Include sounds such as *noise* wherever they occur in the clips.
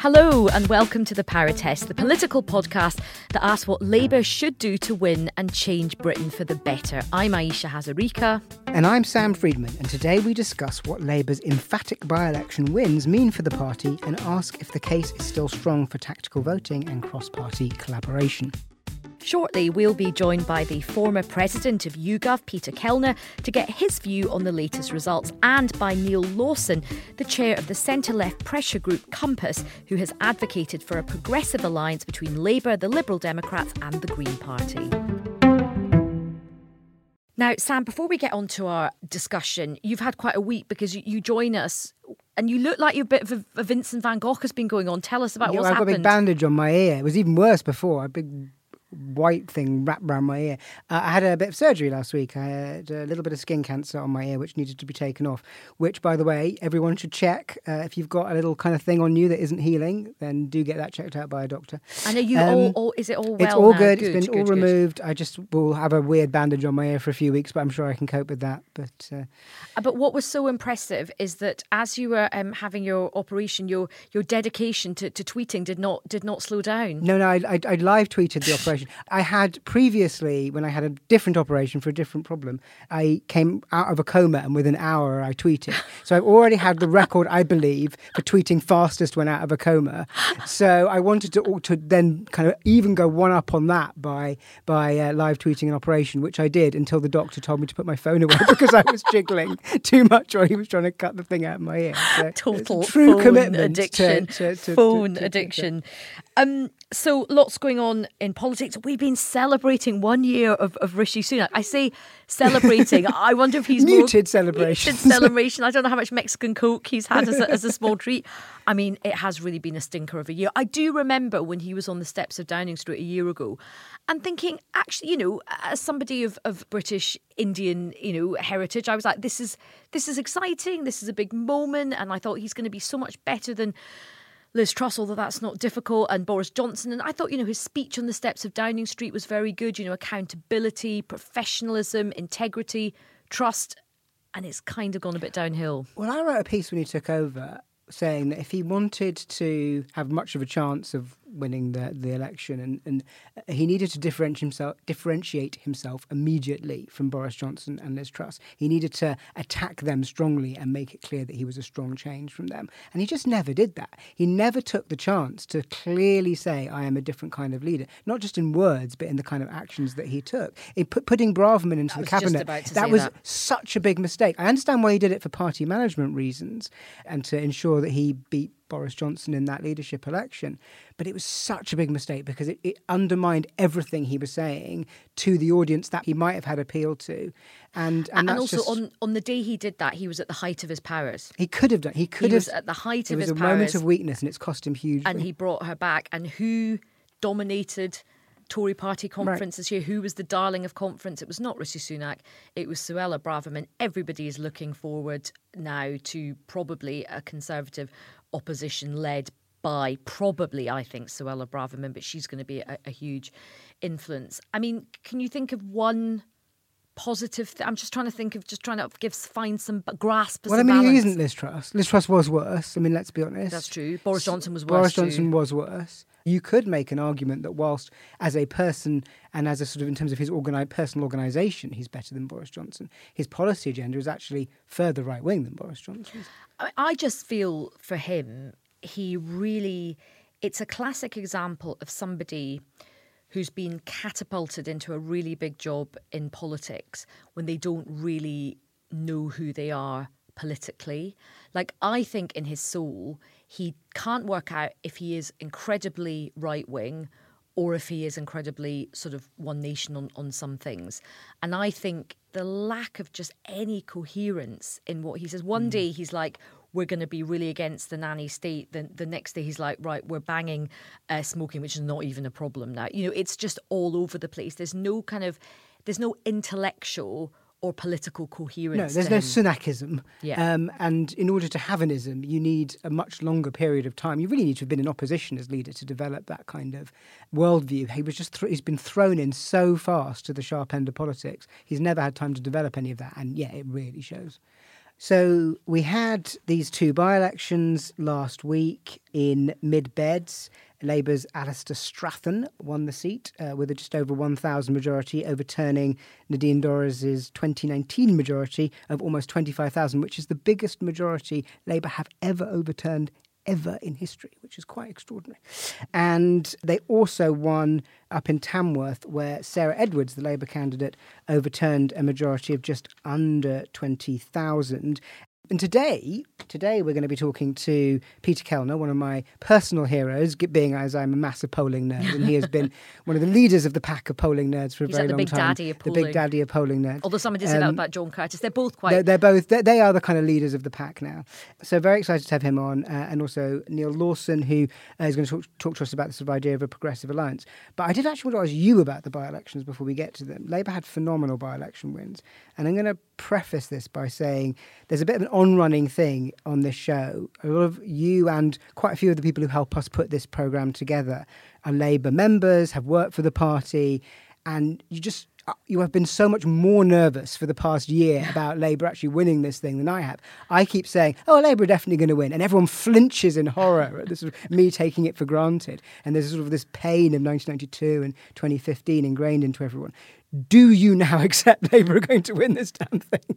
Hello, and welcome to the Power Test, the political podcast that asks what Labour should do to win and change Britain for the better. I'm Ayesha Hazarika. And I'm Sam Freedman, and today we discuss what Labour's emphatic by election wins mean for the party and ask if the case is still strong for tactical voting and cross party collaboration. Shortly, we'll be joined by the former president of YouGov, Peter Kellner, to get his view on the latest results, and by Neal Lawson, the chair of the centre left pressure group Compass, who has advocated for a progressive alliance between Labour, the Liberal Democrats, and the Green Party. Now, Sam, before we get on to our discussion, you've had quite a week because you, you join us and you look like you're a bit of a, Vincent van Gogh has been going on. Tell us about Yeah, what's I've got a big bandage on my ear. It was even worse before. A big white thing wrapped around my ear. Uh, I had a bit of surgery last week. I had a little bit of skin cancer on my ear, which needed to be taken off. Which, by the way, everyone should check. Uh, if you've got a little kind of thing on you that isn't healing, then do get that checked out by a doctor. And are you Um, all, all? Is it all well it's all now? good. It's been all good, good. removed. I just will have a weird bandage on my ear for a few weeks, but I'm sure I can cope with that. But uh, Uh, But what was so impressive is that as you were um, having your operation, your your dedication to, to tweeting did not did not slow down. No, no, I, I, I live tweeted the operation. *laughs* I had previously, when I had a different operation for a different problem, I came out of a coma and within an hour I tweeted. So I've already had the record, I believe, for tweeting fastest when out of a coma. So I wanted to, to then kind of even go one up on that by by uh, live tweeting an operation, which I did until the doctor told me to put my phone away *laughs* because I was jiggling too much while he was trying to cut the thing out of my ear. So Total true phone commitment addiction. to- to- to- phone addiction. Um, so lots going on in politics. We've been celebrating one year of, of Rishi Sunak. I say celebrating. *laughs* I wonder if he's more- Muted celebrations. Muted celebration. I don't know how much Mexican Coke he's had as a, as a small treat. I mean, it has really been a stinker of a year. I do remember when he was on the steps of Downing Street a year ago and thinking, actually, you know, as somebody of, of British Indian, you know, heritage, I was like, this is this is exciting. This is a big moment. And I thought he's going to be so much better than Liz Truss, although that's not difficult, and Boris Johnson. And I thought, you know, his speech on the steps of Downing Street was very good. You know, accountability, professionalism, integrity, trust. And it's kind of gone a bit downhill. Well, I wrote a piece when he took over saying that if he wanted to have much of a chance of winning the, the election and, and uh, he needed to differentiate himself differentiate himself immediately from Boris Johnson and Liz Truss. He needed to attack them strongly and make it clear that he was a strong change from them. And he just never did that. He never took the chance to clearly say I am a different kind of leader, not just in words but in the kind of actions that he took. In put, putting Braverman into I the cabinet, that was that. such a big mistake. I understand why he did it for party management reasons and to ensure that he beat Boris Johnson in that leadership election. But it was such a big mistake because it, it undermined everything he was saying to the audience that he might have had appeal to. And and, And, also, just, on, on the day he did that, he was at the height of his powers. he could have done. He could He have. was at the height of his powers. it was a moment of weakness, and it's cost him hugely. and he brought her back. And who dominated Tory party conference this year. Who was the darling of conference? It was not Rishi Sunak, it was Suella Braverman. Everybody is looking forward now to probably a Conservative opposition led by probably, I think, Suella Braverman, but she's going to be a, a huge influence. I mean, can you think of one positive? Th- I'm just trying to think of just trying to give find some grasp. Well, I mean, balance. it isn't Liz Truss. Liz Truss was worse. I mean, let's be honest. That's true. Boris Johnson was Boris worse too. Johnson was worse. You could make an argument that whilst as a person and as a sort of in terms of his organi- personal organisation, he's better than Boris Johnson. His policy agenda is actually further right wing than Boris Johnson's. I just feel for him, he really, it's a classic example of somebody who's been catapulted into a really big job in politics when they don't really know who they are politically. Like, I think in his soul, he can't work out if he is incredibly right wing or if he is incredibly sort of one nation on, on some things. And I think the lack of just any coherence in what he says. One day he's like, we're going to be really against the nanny state. Then the next day he's like, right, we're banging uh, smoking, which is not even a problem now. You know, it's just all over the place. There's no kind of, there's no intellectual or political coherence. No, there's no. Sunakism. Yeah. Um, and in order to have an ism, you need a much longer period of time. You really need to have been in opposition as leader to develop that kind of worldview. He was just th- he's been thrown in so fast to the sharp end of politics. He's never had time to develop any of that, and yeah, it really shows. So we had these two by-elections last week in Mid Beds. Labour's Alistair Strathern won the seat uh, with a just over 1,000 majority, overturning Nadine Dorries' 2019 majority of almost 25,000, which is the biggest majority Labour have ever overturned ever in history, which is quite extraordinary. And they also won up in Tamworth, where Sarah Edwards, the Labour candidate, overturned a majority of just under 20,000. And today, today we're going to be talking to Peter Kellner, one of my personal heroes, being as I'm a massive polling nerd, and he has been *laughs* one of the leaders of the pack of polling nerds for a He's very like the long big time. daddy of the big daddy of polling nerds. Although somebody say that Um, about John Curtice. They're both quite. they're, they're both they, they are the kind of leaders of the pack now. So very excited to have him on, uh, and also Neal Lawson, who uh, is going to talk, talk to us about the sort of idea of a progressive alliance. But I did actually want to ask you about the by-elections before we get to them. Labour had phenomenal by-election wins, and I'm going to preface this by saying there's a bit of an on-running thing on this show. A lot of you and quite a few of the people who help us put this program together are Labour members, have worked for the party, and you just uh, you have been so much more nervous for the past year *laughs* about Labour actually winning this thing than I have. I keep saying, "Oh, Labour are definitely going to win," and everyone flinches in horror at this sort of me taking it for granted. And there's sort of this pain of 1992 and 2015 ingrained into everyone. Do you now *laughs* accept Labour are going to win this damn thing?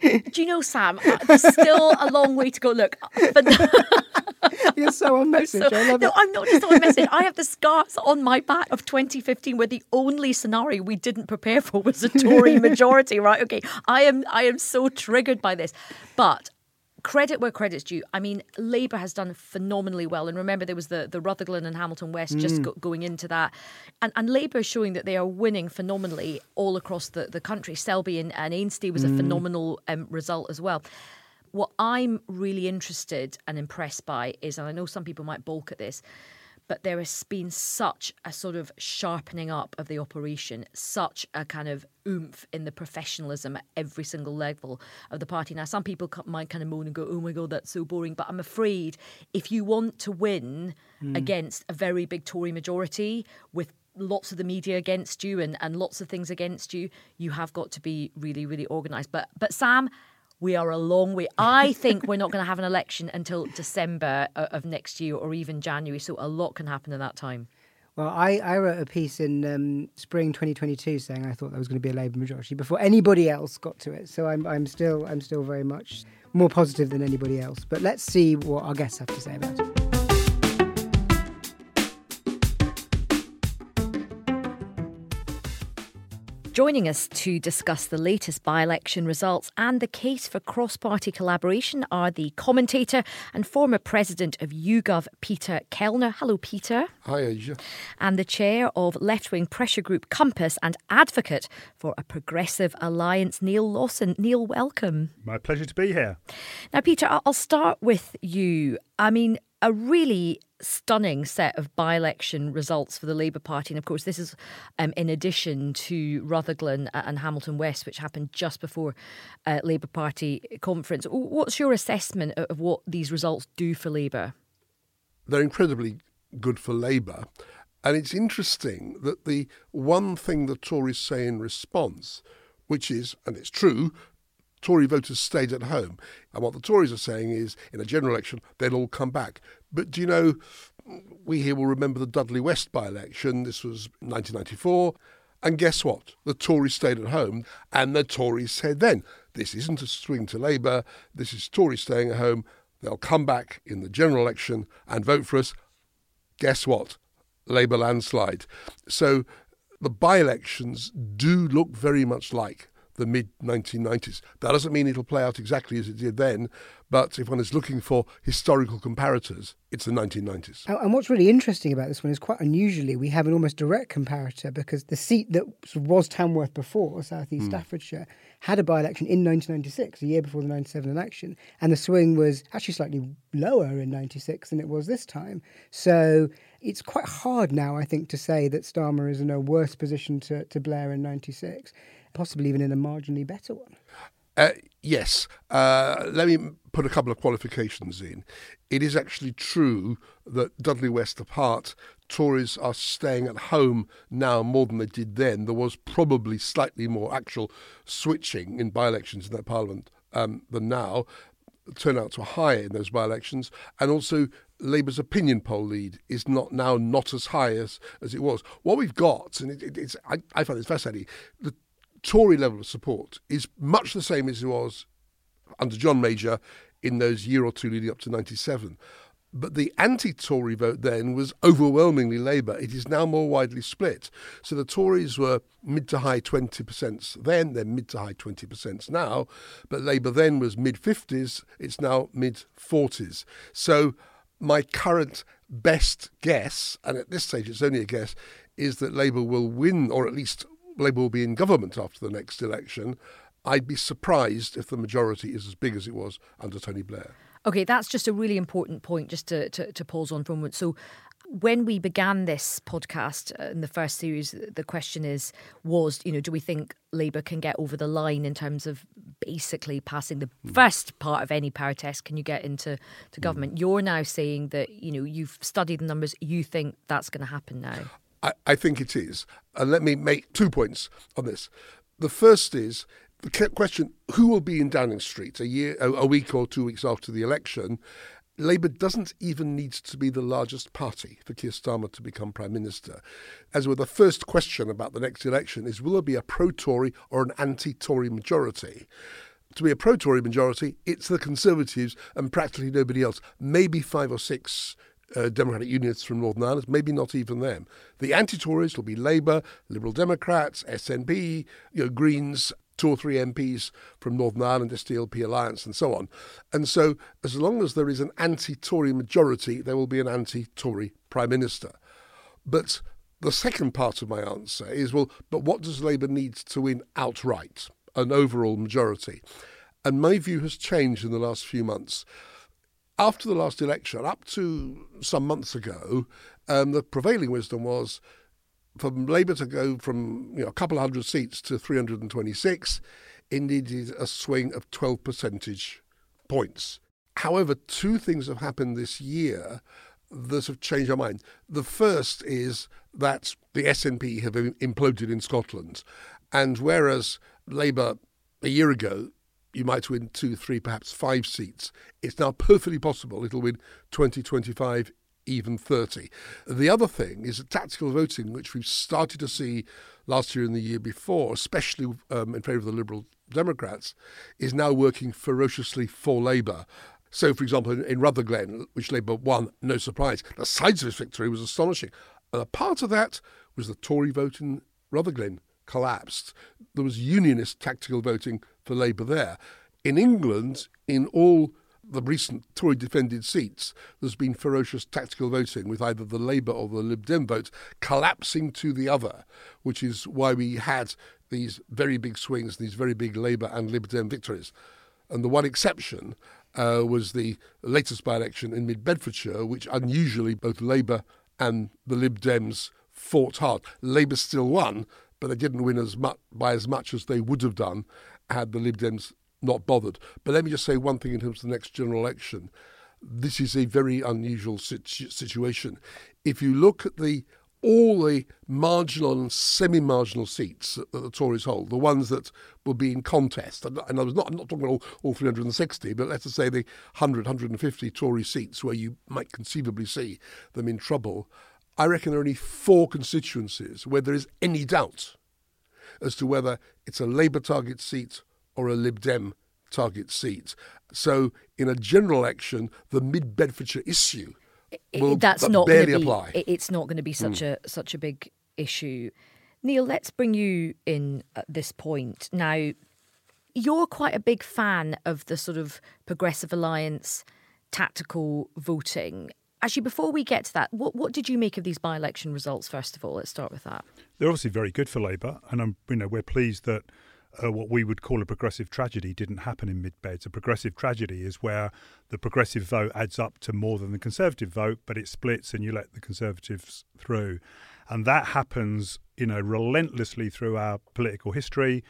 Do you know, Sam? uh, There's still a long way to go. Look, but *laughs* You're so on message. So- I love it. no, it. I'm not just on message. I *laughs* have the scars on my back of 2015, where the only scenario we didn't prepare for was a Tory *laughs* majority. Right? Okay, I am I am so triggered by this, but. Credit where credit's due. I mean, Labour has done phenomenally well. And remember, there was the, the Rutherglen and Hamilton West just go, going into that. And, and Labour is showing that they are winning phenomenally all across the, the country. Selby and, and Ainstey was a phenomenal um, result as well. What I'm really interested and impressed by is, and I know some people might balk at this, but there has been such a sort of sharpening up of the operation, such a kind of oomph in the professionalism at every single level of the party. Now, some people might kind of moan and go, oh my God, that's so boring. But I'm afraid if you want to win hmm. against a very big Tory majority with lots of the media against you and, and lots of things against you, you have got to be really, really organised. But but Sam, we are a long way. I think we're not going to have an election until December of next year or even January. So a lot can happen in that time. Well, I, I wrote a piece in um, spring 2022 saying I thought there was going to be a Labour majority before anybody else got to it. So I'm, I'm still I'm still very much more positive than anybody else. But let's see what our guests have to say about it. Joining us to discuss the latest by election results and the case for cross party collaboration are the commentator and former president of YouGov, Peter Kellner. Hello, Peter. Hi, Ayesha. And the chair of left wing pressure group Compass and advocate for a progressive alliance, Neal Lawson. Neal, welcome. My pleasure to be here. Now, Peter, I- I'll start with you. I mean, a really stunning set of by election results for the Labour Party. And of course, this is um, in addition to Rutherglen and Hamilton West, which happened just before uh, Labour Party conference. What's your assessment of what these results do for Labour? They're incredibly good for Labour. And it's interesting that the one thing the Tories say in response, which is, and it's true, Tory voters stayed at home. And what the Tories are saying is, in a general election, they'll all come back. But do you know, we here will remember the Dudley West by election. This was 1994. And guess what? The Tories stayed at home, and the Tories said then, this isn't a swing to Labour, this is Tories staying at home. They'll come back in the general election and vote for us. Guess what? Labour landslide. So the by elections do look very much like the mid 1990s. That doesn't mean it'll play out exactly as it did then, but if one is looking for historical comparators, it's the 1990s. And what's really interesting about this one is quite unusually we have an almost direct comparator because the seat that was Tamworth before, South East mm. Staffordshire, had a by election in 1996, a year before the 97 election, and the swing was actually slightly lower in 96 than it was this time. So it's quite hard now, I think, to say that Starmer is in a worse position to, to Blair in 96 possibly even in a marginally better one. Uh, yes. Uh, let me put a couple of qualifications in. It is actually true that Dudley West apart, Tories are staying at home now more than they did then. There was probably slightly more actual switching in by elections in that parliament um, than now. Turnouts were higher in those by elections, and also Labour's opinion poll lead is not now not as high as, as it was. What we've got, and it, it, it's I, I find this fascinating, the Tory level of support is much the same as it was under John Major in those year or two leading up to 97. But the anti Tory vote then was overwhelmingly Labour. It is now more widely split. So the Tories were mid to high 20% then, they're mid to high 20% now. But Labour then was mid 50s, it's now mid 40s. So my current best guess, and at this stage it's only a guess, is that Labour will win, or at least Labour will be in government after the next election, I'd be surprised if the majority is as big as it was under Tony Blair. Okay, that's just a really important point just to, to, to pause on for a moment. So, when we began this podcast uh, in the first series, the question is was you know do we think Labour can get over the line in terms of basically passing the mm. first part of any power test? Can you get into to government? Mm. You're now saying that you know you've studied the numbers. You think that's going to happen now. I, I think it is. And let me make two points on this. The first is the question who will be in Downing Street a year, a, a week or two weeks after the election? Labour doesn't even need to be the largest party for Keir Starmer to become Prime Minister. As with the first question about the next election is will there be a pro Tory or an anti Tory majority? To be a pro Tory majority, it's the Conservatives and practically nobody else, maybe five or six uh, Democratic Unionists from Northern Ireland, maybe not even them. The anti-Tories will be Labour, Liberal Democrats, SNP, you know, Greens, two or three MPs from Northern Ireland, SDLP Alliance, and so on. And so, as long as there is an anti-Tory majority, there will be an anti-Tory Prime Minister. But the second part of my answer is, well, but what does Labour need to win outright, an overall majority? And my view has changed in the last few months after the last election, up to some months ago, um, the prevailing wisdom was for Labour to go from you know, a couple of hundred seats to 326, it needed a swing of 12 percentage points. However, two things have happened this year that have changed our mind. The first is that the SNP have imploded in Scotland. And whereas Labour a year ago you might win two, three, perhaps five seats. It's now perfectly possible it'll win 20, 25, even 30. The other thing is tactical voting, which we've started to see last year and the year before, especially um, in favour of the Liberal Democrats, is now working ferociously for Labour. So, for example, in, in Rutherglen, which Labour won, no surprise, the size of its victory was astonishing. And a part of that was the Tory vote in Rutherglen collapsed. There was unionist tactical voting for Labour there. In England, in all the recent Tory defended seats, there's been ferocious tactical voting with either the Labour or the Lib Dem vote collapsing to the other, which is why we had these very big swings, these very big Labour and Lib Dem victories. And the one exception uh, was the latest by election in mid Bedfordshire, which unusually both Labour and the Lib Dems fought hard. Labour still won, but they didn't win as much by as much as they would have done had the Lib Dems not bothered. But let me just say one thing in terms of the next general election. This is a very unusual situ- situation. If you look at the all the marginal and semi-marginal seats that the Tories hold, the ones that will be in contest, and I was not, I'm not talking about all, all 360, but let's just say the 100, 150 Tory seats where you might conceivably see them in trouble, I reckon there are only four constituencies where there is any doubt as to whether it's a Labour target seat or a Lib Dem target seat. So, in a general election, the mid Bedfordshire issue will that's not barely be, apply. It's not going to be hmm. such a such a big issue. Neal, let's bring you in at this point now. You're quite a big fan of the sort of progressive alliance tactical voting. Actually, before we get to that, what what did you make of these by-election results? First of all, let's start with that. They're obviously very good for Labour, and I'm, you know, we're pleased that uh, what we would call a progressive tragedy didn't happen in mid-beds. A progressive tragedy is where the progressive vote adds up to more than the conservative vote, but it splits and you let the conservatives through, and that happens, you know, relentlessly through our political history.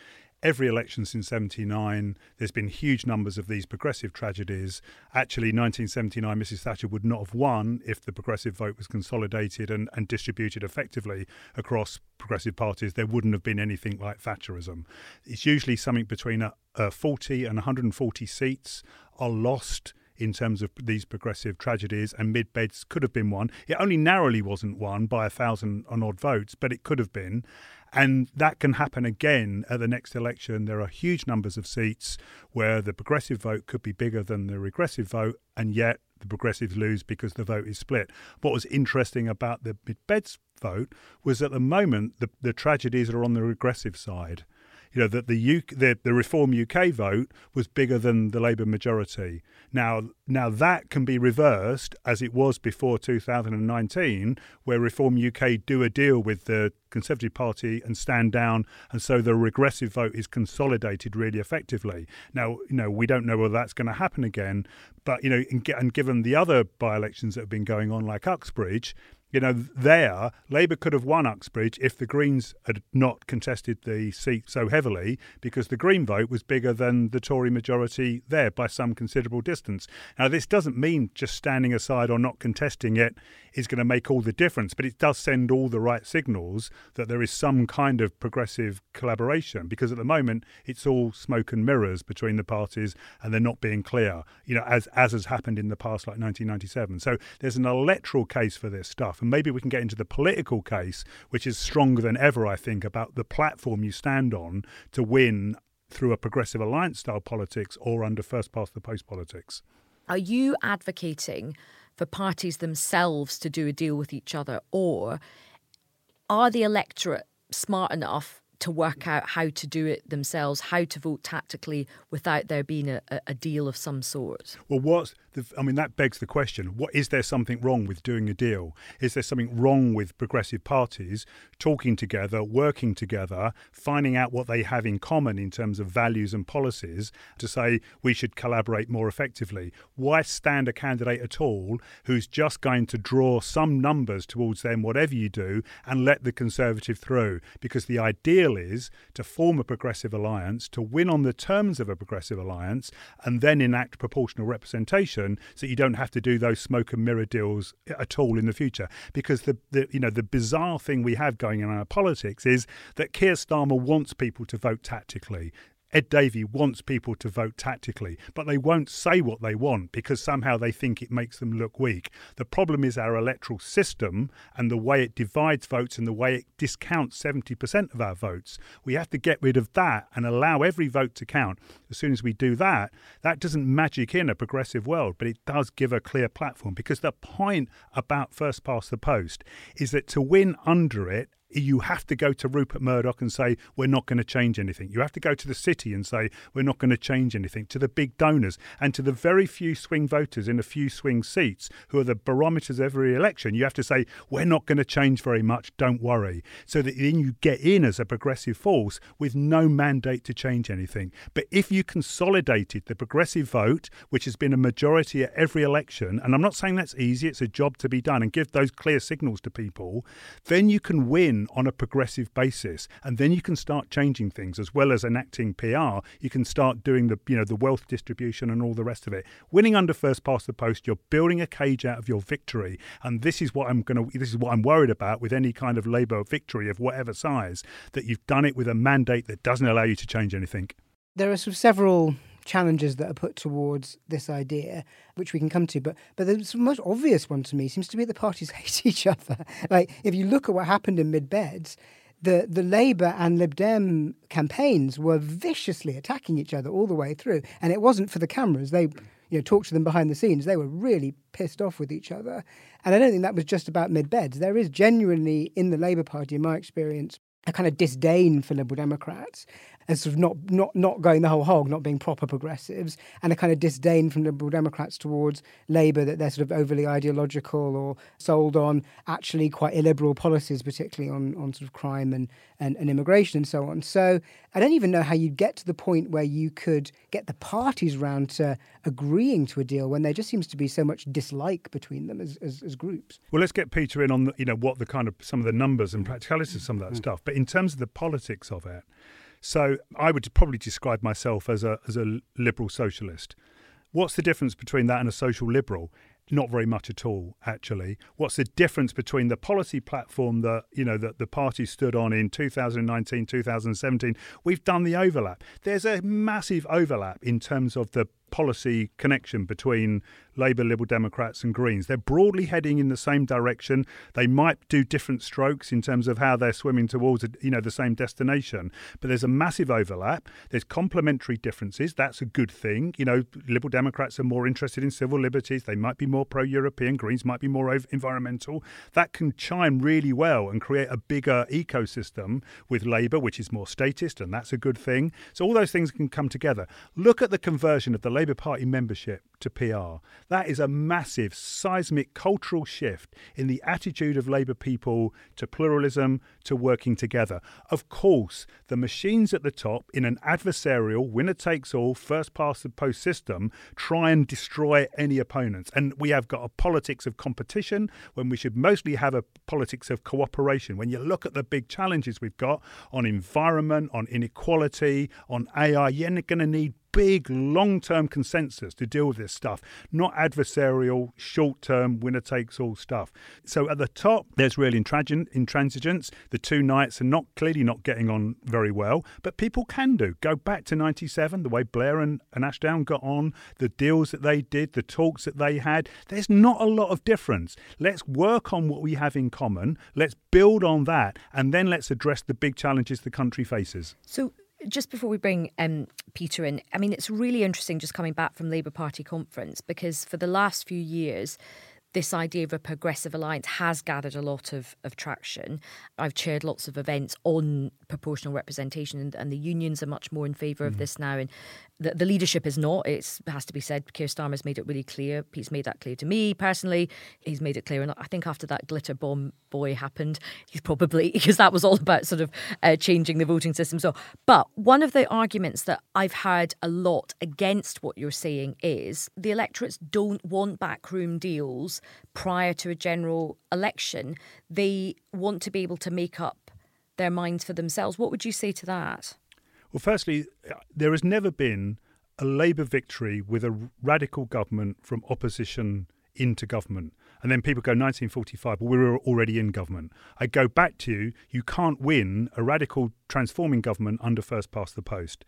Every election since 79, there's been huge numbers of these progressive tragedies. Actually, 1979, Mrs. Thatcher would not have won if the progressive vote was consolidated and, and distributed effectively across progressive parties. There wouldn't have been anything like Thatcherism. It's usually something between a, a 40 and 140 seats are lost in terms of these progressive tragedies, and mid beds could have been one. It only narrowly wasn't won by a thousand and odd votes, but it could have been. And that can happen again at the next election. There are huge numbers of seats where the progressive vote could be bigger than the regressive vote, and yet the progressives lose because the vote is split. What was interesting about the beds vote was at the moment the, the tragedies are on the regressive side you know that the, UK, the the Reform UK vote was bigger than the Labour majority. Now, now that can be reversed as it was before 2019, where Reform UK do a deal with the Conservative Party and stand down, and so the regressive vote is consolidated really effectively. Now, you know, we don't know whether that's going to happen again, but you know, and, and given the other by-elections that have been going on, like Uxbridge, you know, there, Labour could have won Uxbridge if the Greens had not contested the seat so heavily, because the Green vote was bigger than the Tory majority there by some considerable distance. Now, this doesn't mean just standing aside or not contesting it is going to make all the difference, but it does send all the right signals that there is some kind of progressive collaboration, because at the moment it's all smoke and mirrors between the parties and they're not being clear, you know, as, as has happened in the past, like 1997. So there's an electoral case for this stuff. And maybe we can get into the political case, which is stronger than ever, I think, about the platform you stand on to win through a progressive alliance style politics or under first past the post politics. Are you advocating for parties themselves to do a deal with each other, or are the electorate smart enough to work out how to do it themselves, how to vote tactically without there being a, a- deal of some sort? Well, what's the, I mean, that begs the question: What is there something wrong with doing a deal? Is there something wrong with progressive parties talking together, working together, finding out what they have in common in terms of values and policies to say we should collaborate more effectively? Why stand a candidate at all who's just going to draw some numbers towards them, whatever you do, and let the Conservative through? Because the is to form a progressive alliance, to win on the terms of a progressive alliance, and then enact proportional representation so you don't have to do those smoke and mirror deals at all in the future. Because the, the you know the bizarre thing we have going on in our politics is that Keir Starmer wants people to vote tactically. Ed Davey wants people to vote tactically, but they won't say what they want because somehow they think it makes them look weak. The problem is our electoral system and the way it divides votes and the way it discounts 70% of our votes. We have to get rid of that and allow every vote to count. As soon as we do that, that doesn't magic in a progressive world, but it does give a clear platform because the point about first past the post is that to win under it, you have to go to Rupert Murdoch and say, we're not going to change anything. You have to go to the city and say, we're not going to change anything. To the big donors and to the very few swing voters in a few swing seats who are the barometers of every election, you have to say, we're not going to change very much, don't worry. So that then you get in as a progressive force with no mandate to change anything. But if you consolidated the progressive vote, which has been a majority at every election, and I'm not saying that's easy, it's a job to be done, and give those clear signals to people, then you can win on a progressive basis, and then you can start changing things as well as enacting PR. You can start doing the you know the wealth distribution and all the rest of it. Winning under first past the post, you're building a cage out of your victory, and this is what I'm going to. This is what I'm worried about with any kind of Labour victory of whatever size that you've done it with a mandate that doesn't allow you to change anything. There are sort of several challenges that are put towards this idea, which we can come to. But but the most obvious one to me seems to be that the parties *laughs* hate each other. Like if you look at what happened in mid beds, the the Labour and Lib Dem campaigns were viciously attacking each other all the way through, and it wasn't for the cameras. They you know talked to them behind the scenes. They were really pissed off with each other, and I don't think that was just about mid beds. There is genuinely in the Labour Party, in my experience, a kind of disdain for Liberal Democrats as sort of not not not going the whole hog, not being proper progressives, and a kind of disdain from Liberal Democrats towards Labour that they're sort of overly ideological or sold on actually quite illiberal policies, particularly on, on sort of crime and, and, and immigration and so on. So I don't even know how you'd get to the point where you could get the parties round to agreeing to a deal when there just seems to be so much dislike between them as, as, as groups. Well, let's get Peter in on the, you know what the kind of some of the numbers and practicalities of some of that mm. stuff. But in terms of the politics of it, so I would probably describe myself as a as a liberal socialist. What's the difference between that and a social liberal? Not very much at all, actually. What's the difference between the policy platform that you know that the party stood on in 2019, 2017? We've done the overlap. There's a massive overlap in terms of the policy connection between Labour, Liberal Democrats, and Greens. They're broadly heading in the same direction. They might do different strokes in terms of how they're swimming towards you know the same destination, but there's a massive overlap. There's complementary differences. That's a good thing. You know, Liberal Democrats are more interested in civil liberties. They might be more pro-European. Greens might be more environmental. That can chime really well and create a bigger ecosystem with Labour, which is more statist, and that's a good thing. So all those things can come together. Look at the conversion of the Labour Party membership to PR. That is a massive, seismic cultural shift in the attitude of Labour people to pluralism, to working together. Of course, the machines at the top, in an adversarial, winner takes all, first past the post system, try and destroy any opponents. And we have got a politics of competition when we should mostly have a politics of cooperation. When you look at the big challenges we've got on environment, on inequality, on AI, you're going to need big long term consensus to deal with this stuff, not adversarial, short term, winner takes all stuff. So at the top, there's real intransigence. The two knights are not clearly not getting on very well, but people can do. Go back to 97, the way Blair and, and Ashdown got on, the deals that they did, the talks that they had. There's not a lot of difference. Let's work on what we have in common. Let's build on that, and then let's address the big challenges the country faces. So just before we bring um, Peter in, I mean, it's really interesting just coming back from Labour Party conference because for the last few years, this idea of a progressive alliance has gathered a lot of, of traction. I've chaired lots of events on proportional representation, and, and the unions are much more in favour mm. of this now. And the, the leadership is not. It has to be said. Keir Starmer's made it really clear. He's made that clear to me personally. He's made it clear, and I think after that glitter bomb boy happened, he's probably *laughs* because that was all about sort of uh, changing the voting system. So, but one of the arguments that I've heard a lot against what you're saying is the electorates don't want backroom deals prior to a general election. They want to be able to make up their minds for themselves. What would you say to that? Well, firstly, there has never been a Labour victory with a radical government from opposition into government. And then people go 1945, well, we were already in government. I go back to you you can't win a radical transforming government under first past the post.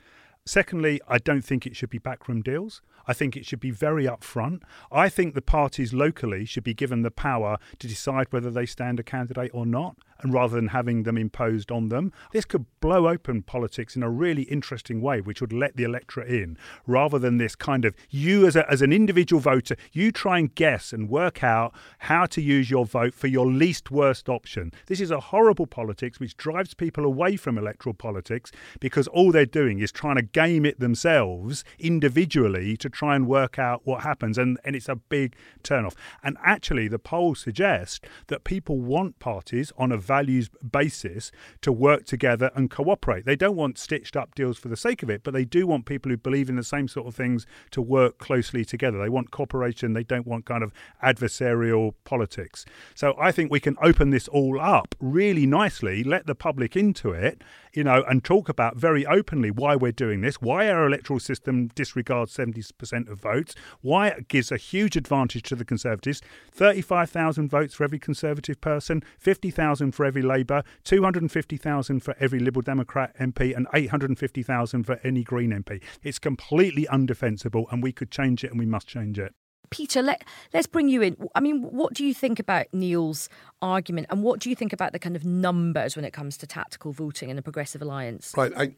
Secondly, I don't think it should be backroom deals. I think it should be very upfront. I think the parties locally should be given the power to decide whether they stand a candidate or not. And rather than having them imposed on them. This could blow open politics in a really interesting way, which would let the electorate in, rather than this kind of you as, a, as an individual voter, you try and guess and work out how to use your vote for your least worst option. This is a horrible politics which drives people away from electoral politics because all they're doing is trying to game it themselves individually to try and work out what happens. And, and it's a big turnoff. And actually, the polls suggest that people want parties on a values basis to work together and cooperate. They don't want stitched up deals for the sake of it, but they do want people who believe in the same sort of things to work closely together. They want cooperation. They don't want kind of adversarial politics. So I think we can open this all up really nicely, let the public into it, you know, and talk about very openly why we're doing this, why our electoral system disregards 70% of votes, why it gives a huge advantage to the Conservatives 35,000 votes for every Conservative person, 50,000 for every Labour, 250,000 for every Liberal Democrat MP, and 850,000 for any Green MP. It's completely undefensible, and we could change it, and we must change it. Peter, let, let's bring you in. I mean, what do you think about Neal's argument and what do you think about the kind of numbers when it comes to tactical voting in a progressive alliance? Right. I,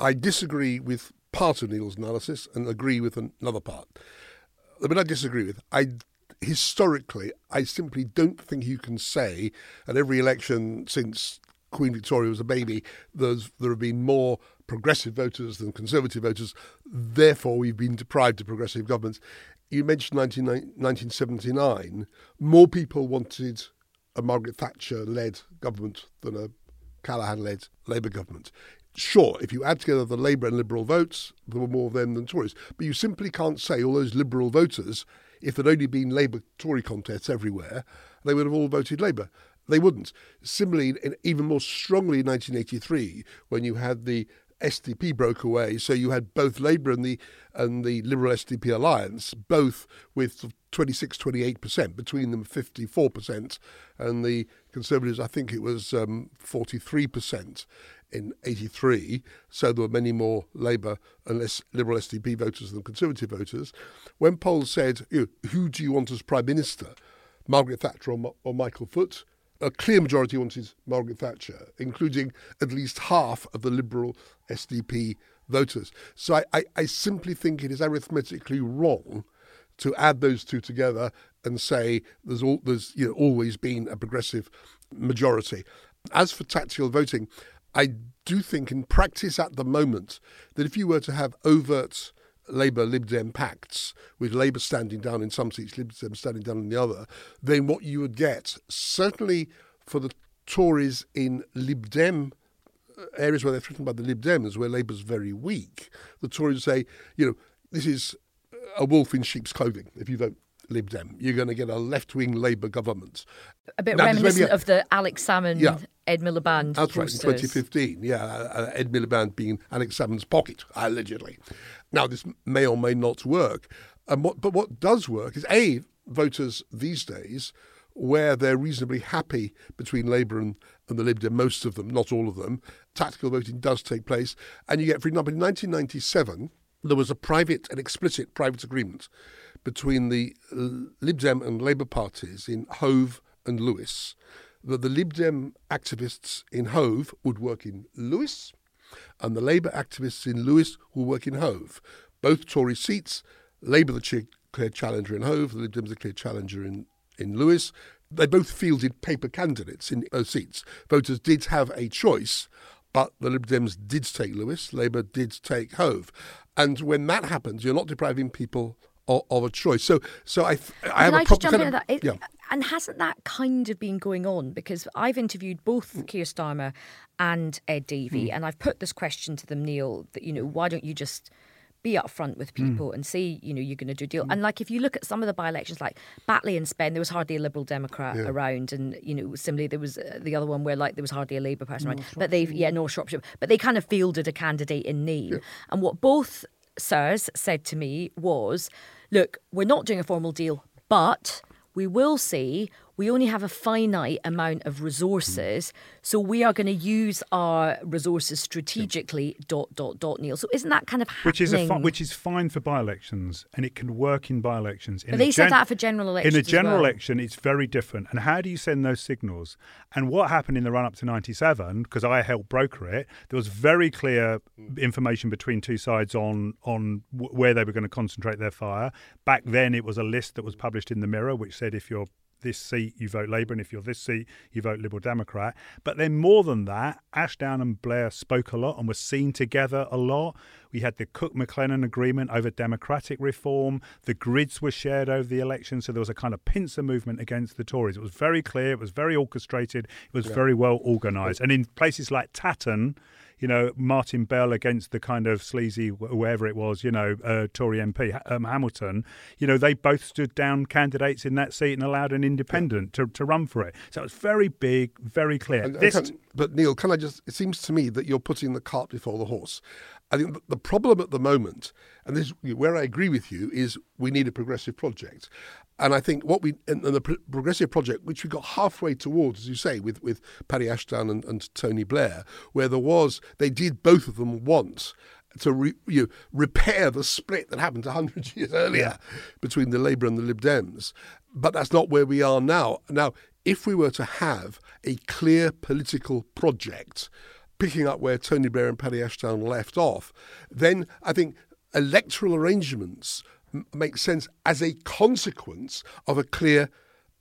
I disagree with part of Neal's analysis and agree with another part. Mean, I disagree with. I historically, I simply don't think you can say at every election since Queen Victoria was a baby, there's there have been more progressive voters than conservative voters. Therefore, we've been deprived of progressive governments you mentioned 19, 1979, more people wanted a Margaret Thatcher led government than a Callaghan led Labour government. Sure, if you add together the Labour and Liberal votes, there were more of them than Tories. But you simply can't say all those Liberal voters, if there'd only been Labour Tory contests everywhere, they would have all voted Labour. They wouldn't. Similarly, even more strongly in 1983, when you had the SDP broke away, so you had both Labour and the and the Liberal SDP alliance, both with 26, 28 percent, between them 54 percent, and the Conservatives, I think it was um, 43 percent in 83, so there were many more Labour and less Liberal SDP voters than Conservative voters. When polls said, who do you want as Prime Minister, Margaret Thatcher or, or Michael Foot, a clear majority wanted Margaret Thatcher, including at least half of the Liberal SDP voters. So I, I, I, simply think it is arithmetically wrong to add those two together and say there's, all, there's you know, always been a progressive majority. As for tactical voting, I do think in practice at the moment that if you were to have overt Labour Lib Dem pacts, with Labour standing down in some seats, Lib Dem standing down in the other, then what you would get, certainly for the Tories in Lib Dem uh, areas where they're threatened by the Lib Dems, where Labour's very weak, the Tories say, you know, this is a wolf in sheep's clothing if you vote Lib Dem. You're going to get a left wing Labour government. A bit now, reminiscent a, of the Alex Salmond, yeah, Ed Miliband. That's posters. right, in 2015. Yeah, uh, uh, Ed Miliband being Alex Salmond's pocket, allegedly. Now, this may or may not work. And what, but what does work is A, voters these days, where they're reasonably happy between Labour and, and the Lib Dem, most of them, not all of them, tactical voting does take place. And you get, for example, in 1997, there was a private, an explicit private agreement between the uh, Lib Dem and Labour parties in Hove and Lewes that the Lib Dem activists in Hove would work in Lewes and the Labour activists in Lewes would work in Hove. Both Tory seats, Labour the clear challenger in Hove, the Lib Dems the clear challenger in, in Lewes. They both fielded paper candidates in those seats. Voters did have a choice, but the Lib Dems did take Lewes, Labour did take Hove. And when that happens, you're not depriving people of, of a choice. So, so I, I have I a just jump into that? It, yeah. And hasn't that kind of been going on? Because I've interviewed both mm. Keir Starmer and Ed Davey, mm. and I've put this question to them, Neal, that you know, why don't you just be upfront with mm. people mm. and say, you know, you're going to do a deal. Mm. And like, if you look at some of the by-elections, like Batley and Spen, there was hardly a Liberal Democrat yeah. around, and you know, similarly, there was uh, the other one where like there was hardly a Labour person North around. But they've, yeah, North Shropshire, but they kind of fielded a candidate in Neal. Yeah. And what both sirs said to me was, look, we're not doing a formal deal, but we will see we only have a finite amount of resources, so we are going to use our resources strategically. Dot dot dot. Neal. So isn't that kind of happening? Which is a fi- which is fine for by-elections, and it can work in by-elections. In But a they said that for general elections In a general well. election, it's very different. And how do you send those signals? And what happened in the run-up to '97? Because I helped broker it, there was very clear information between two sides on on w- where they were going to concentrate their fire. Back then, it was a list that was published in the Mirror, which said if you're this seat, you vote Labour, and if you're this seat, you vote Liberal Democrat. But then more than that, Ashdown and Blair spoke a lot and were seen together a lot. We had the Cook Maclennan agreement over democratic reform. The grids were shared over the election, so there was a kind of pincer movement against the Tories. It was very clear, it was very orchestrated, it was very well organised. And in places like Tatton, you know, Martin Bell against the kind of sleazy, wh- whoever it was, you know, uh, Tory MP, um, Hamilton, you know, they both stood down candidates in that seat and allowed an independent to, to run for it. So it's very big, very clear. And- and this, can- but Neal, can I just? It seems to me that you're putting the cart before the horse. I think the problem at the moment, and this is where I agree with you, is we need a progressive project. And I think what we and, the pro- progressive project, which we got halfway towards, as you say, with with Paddy Ashdown and, and Tony Blair, where there was they did both of them once to re, you know, repair the split that happened hundred *laughs* years earlier between the Labour and the Lib Dems. But that's not where we are now. Now, if we were to have a clear political project, picking up where Tony Blair and Paddy Ashdown left off, then I think electoral arrangements m- make sense as a consequence of a clear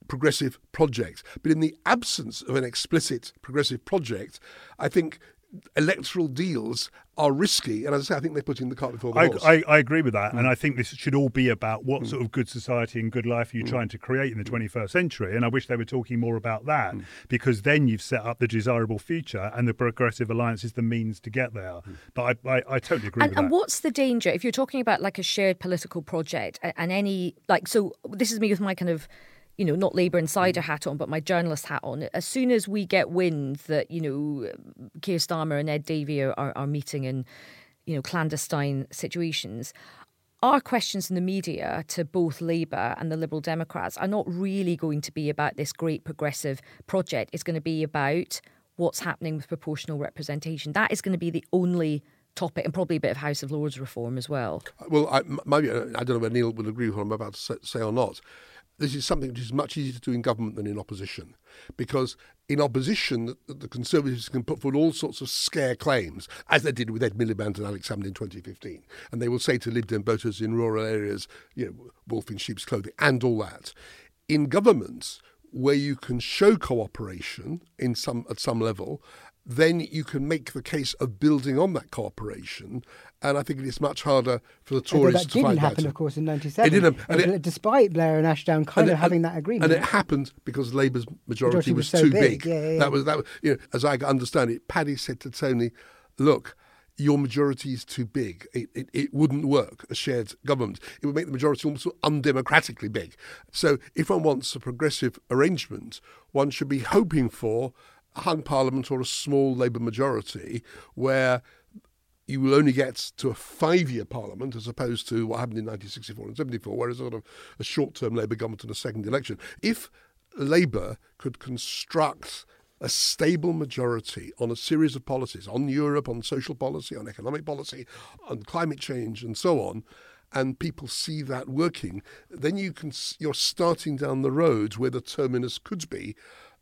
progressive project. But in the absence of an explicit progressive project, I think electoral deals are risky. And as I say, I think they're putting the cart before the I, horse. I, I agree with that, Mm. and I think this should all be about what sort of good society and good life are you Mm. trying to create in the 21st century. And I wish they were talking more about that, Mm. because then you've set up the desirable future, and the Progressive Alliance is the means to get there. Mm. But I, I, I totally agree And, with and that. what's the danger if you're talking about like a shared political project and any like so this is me with my kind of you know not Labour insider mm. hat on but my journalist hat on as soon as we get wind that you know Keir Starmer and Ed Davey are, are, meeting in you know clandestine situations our questions in the media to both Labour and the Liberal Democrats are not really going to be about this great progressive project. It's going to be about what's happening with proportional representation. That is going to be the only topic, and probably a bit of House of Lords reform as well. Well, I, maybe I don't know whether Neal would agree with what I'm about to say or not. This is something which is much easier to do in government than in opposition, because in opposition, the, Conservatives can put forward all sorts of scare claims, as they did with Ed Miliband and Alex Salmond in 2015, and they will say to Lib Dem voters in rural areas, you know, wolf in sheep's clothing, and all that. In governments, where you can show cooperation in some at some level, then you can make the case of building on that cooperation. And I think it is much harder for the Tories that to didn't find happen, that. of course, in '97. It didn't, and it- despite Blair and Ashdown kind and of it- having that agreement. And it happened because Labour's majority, Majority was, was so too big. big. Yeah, yeah. That was that. Was, you know, as I understand it, Paddy said to Tony, "Look, your majority is too big. It, it, it wouldn't work a shared government. It would make the majority almost undemocratically big. So, if one wants a progressive arrangement, one should be hoping for hung parliament or a small Labour majority where." you will only get to a five-year parliament as opposed to what happened in 1964 and 74, where it's sort of a short-term Labour government and a second election. If Labour could construct a stable majority on a series of policies, on Europe, on social policy, on economic policy, on climate change, and so on, and people see that working, then you can you're starting down the road where the terminus could be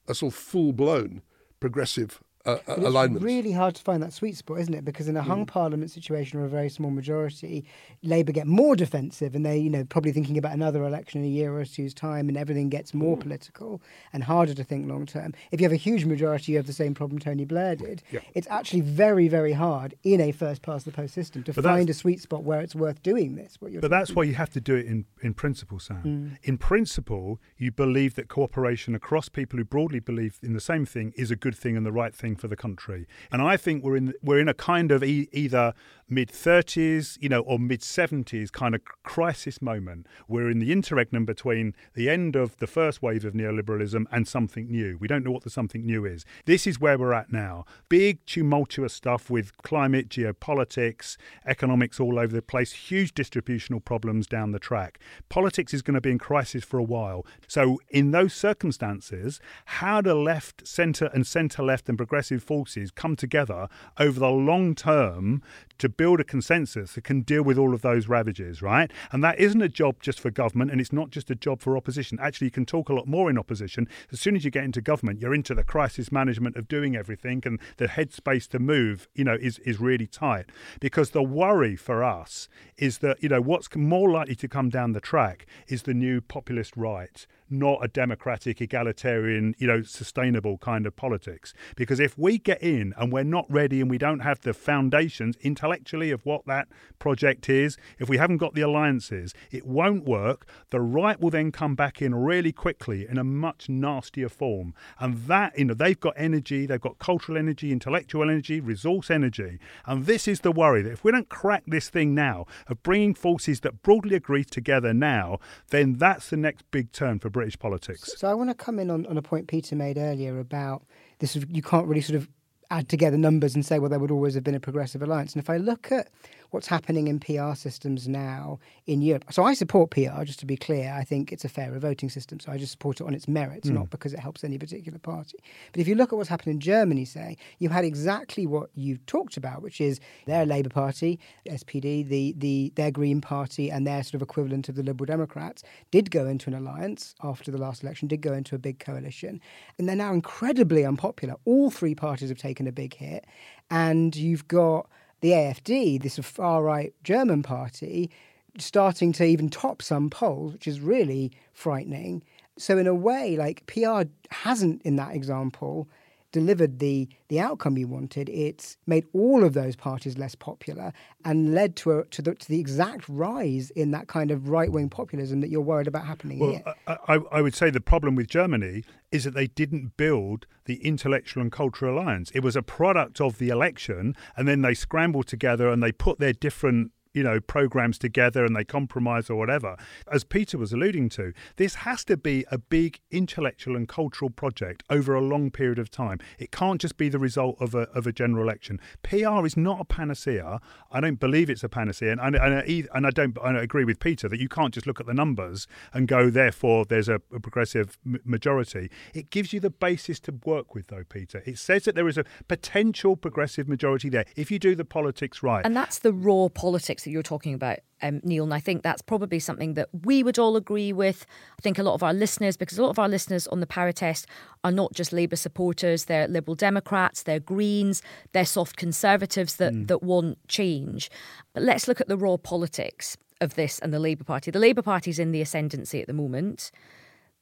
a sort of full-blown progressive uh, alignment. really hard to find that sweet spot, isn't it? Because in a hung parliament situation or a very small majority, Labour get more defensive, and they, you know, probably thinking about another election in a year or two's time, and everything gets more political and harder to think long term. If you have a huge majority, you have the same problem Tony Blair did. Yeah. It's actually very, very hard in a first past the post system to But find a sweet spot where it's worth doing this. What you're But that's why you have to do it in, in principle, Sam. Mm. In principle, you believe that cooperation across people who broadly believe in the same thing is a good thing and the right thing for the country. And I think we're in we're in a kind of e- either mid 30s, you know, or mid 70s kind of crisis moment. We're in the interregnum between the end of the first wave of neoliberalism and something new. We don't know what the something new is. This is where we're at now. Big, tumultuous stuff with climate, geopolitics, economics all over the place, huge distributional problems down the track. Politics is going to be in crisis for a while. So, in those circumstances, how do left, centre, and centre left and progressive forces come together over the long term to build a consensus that can deal with all of those ravages, right? And that isn't a job just for government and it's not just a job for opposition. Actually, you can talk a lot more in opposition. As soon as you get into government, you're into the crisis management of doing everything and the headspace to move, you know, is, is really tight. Because the worry for us is that, you know, what's more likely to come down the track is the new populist right not a democratic, egalitarian, you know, sustainable kind of politics. Because if we get in and we're not ready and we don't have the foundations intellectually of what that project is, if we haven't got the alliances, it won't work. The right will then come back in really quickly in a much nastier form. And that, you know, they've got energy, they've got cultural energy, intellectual energy, resource energy. And this is the worry that if we don't crack this thing now of bringing forces that broadly agree together now, then that's the next big turn for British politics. So I want to come in on, on a point Peter made earlier about this. You can't really sort of add together numbers and say, well, there would always have been a progressive alliance. And if I look at what's happening in PR systems now in Europe. So I support PR, just to be clear. I think it's a fairer voting system. So I just support it on its merits, mm. not because it helps any particular party. But if you look at what's happened in Germany, say, you had exactly what you talked about, which is their Labour Party, SPD, the, the their Green Party, and their sort of equivalent of the Liberal Democrats did go into an alliance after the last election, did go into a big coalition. And they're now incredibly unpopular. All three parties have taken a big hit. And you've got the AFD, this far right German party, starting to even top some polls, which is really frightening. So, in a way, like PR hasn't, in that example, delivered the the outcome you wanted. It's made all of those parties less popular and led to a, to the to the exact rise in that kind of right wing populism that you're worried about happening well, here. I, I would say the problem with Germany is that they didn't build the intellectual and cultural alliance. It was a product of the election, and then they scrambled together and they put their different you know, programs together and they compromise or whatever. As Peter was alluding to, this has to be a big intellectual and cultural project over a long period of time. It can't just be the result of a, of a general election. PR is not a panacea. I don't believe it's a panacea. And, and, and, I, and I, don't, I agree with Peter that you can't just look at the numbers and go, therefore, there's a, a progressive majority. It gives you the basis to work with, though, Peter. It says that there is a potential progressive majority there if you do the politics right. And that's the raw politics that you're talking about, um, Neal. And I think that's probably something that we would all agree with. I think a lot of our listeners, because a lot of our listeners on the power test are not just Labour supporters, they're Liberal Democrats, they're Greens, they're soft Conservatives that, mm. that want change. But let's look at the raw politics of this and the Labour Party. The Labour Party is in the ascendancy at the moment.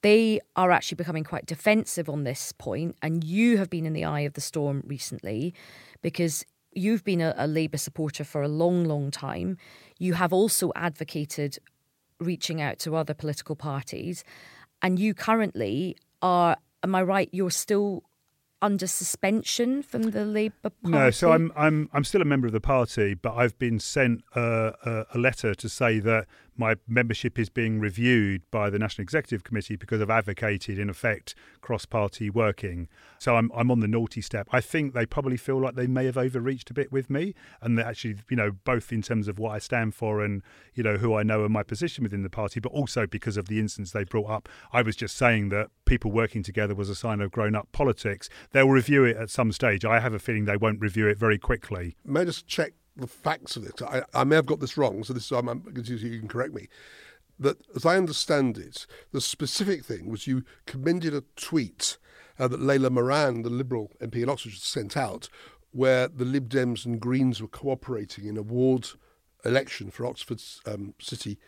They are actually becoming quite defensive on this point, and you have been in the eye of the storm recently because you've been a, a Labour supporter for a long, long time. You have also advocated reaching out to other political parties, and you currently are. Am I right? You're still under suspension from the Labour Party? No, so I'm I'm I'm still a member of the party, but I've been sent a, a, a letter to say that my membership is being reviewed by the National Executive Committee because I've advocated, in effect, cross party working. So I'm, I'm on the naughty step. I think they probably feel like they may have overreached a bit with me. And actually, you know, both in terms of what I stand for and, you know, who I know and my position within the party, but also because of the instance they brought up. I was just saying that people working together was a sign of grown up politics. They'll review it at some stage. I have a feeling they won't review it very quickly. May I just check the facts of this. I, I may have got this wrong, so this is, I'm, I'm you can correct me. That, as I understand it, the specific thing was you commended a tweet uh, that Layla Moran, the Liberal MP in Oxford, sent out, where the Lib Dems and Greens were cooperating in a ward election for Oxford's um, City